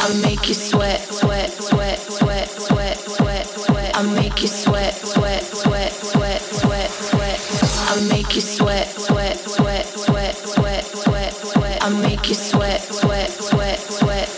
I make you sweat, sweat, sweat, sweat, sweat, sweat, sweat. I make you sweat, sweat, sweat, sweat, sweat, sweat. I make you sweat, sweat, sweat, sweat, sweat, sweat, sweat. I make you sweat, sweat, sweat, sweat.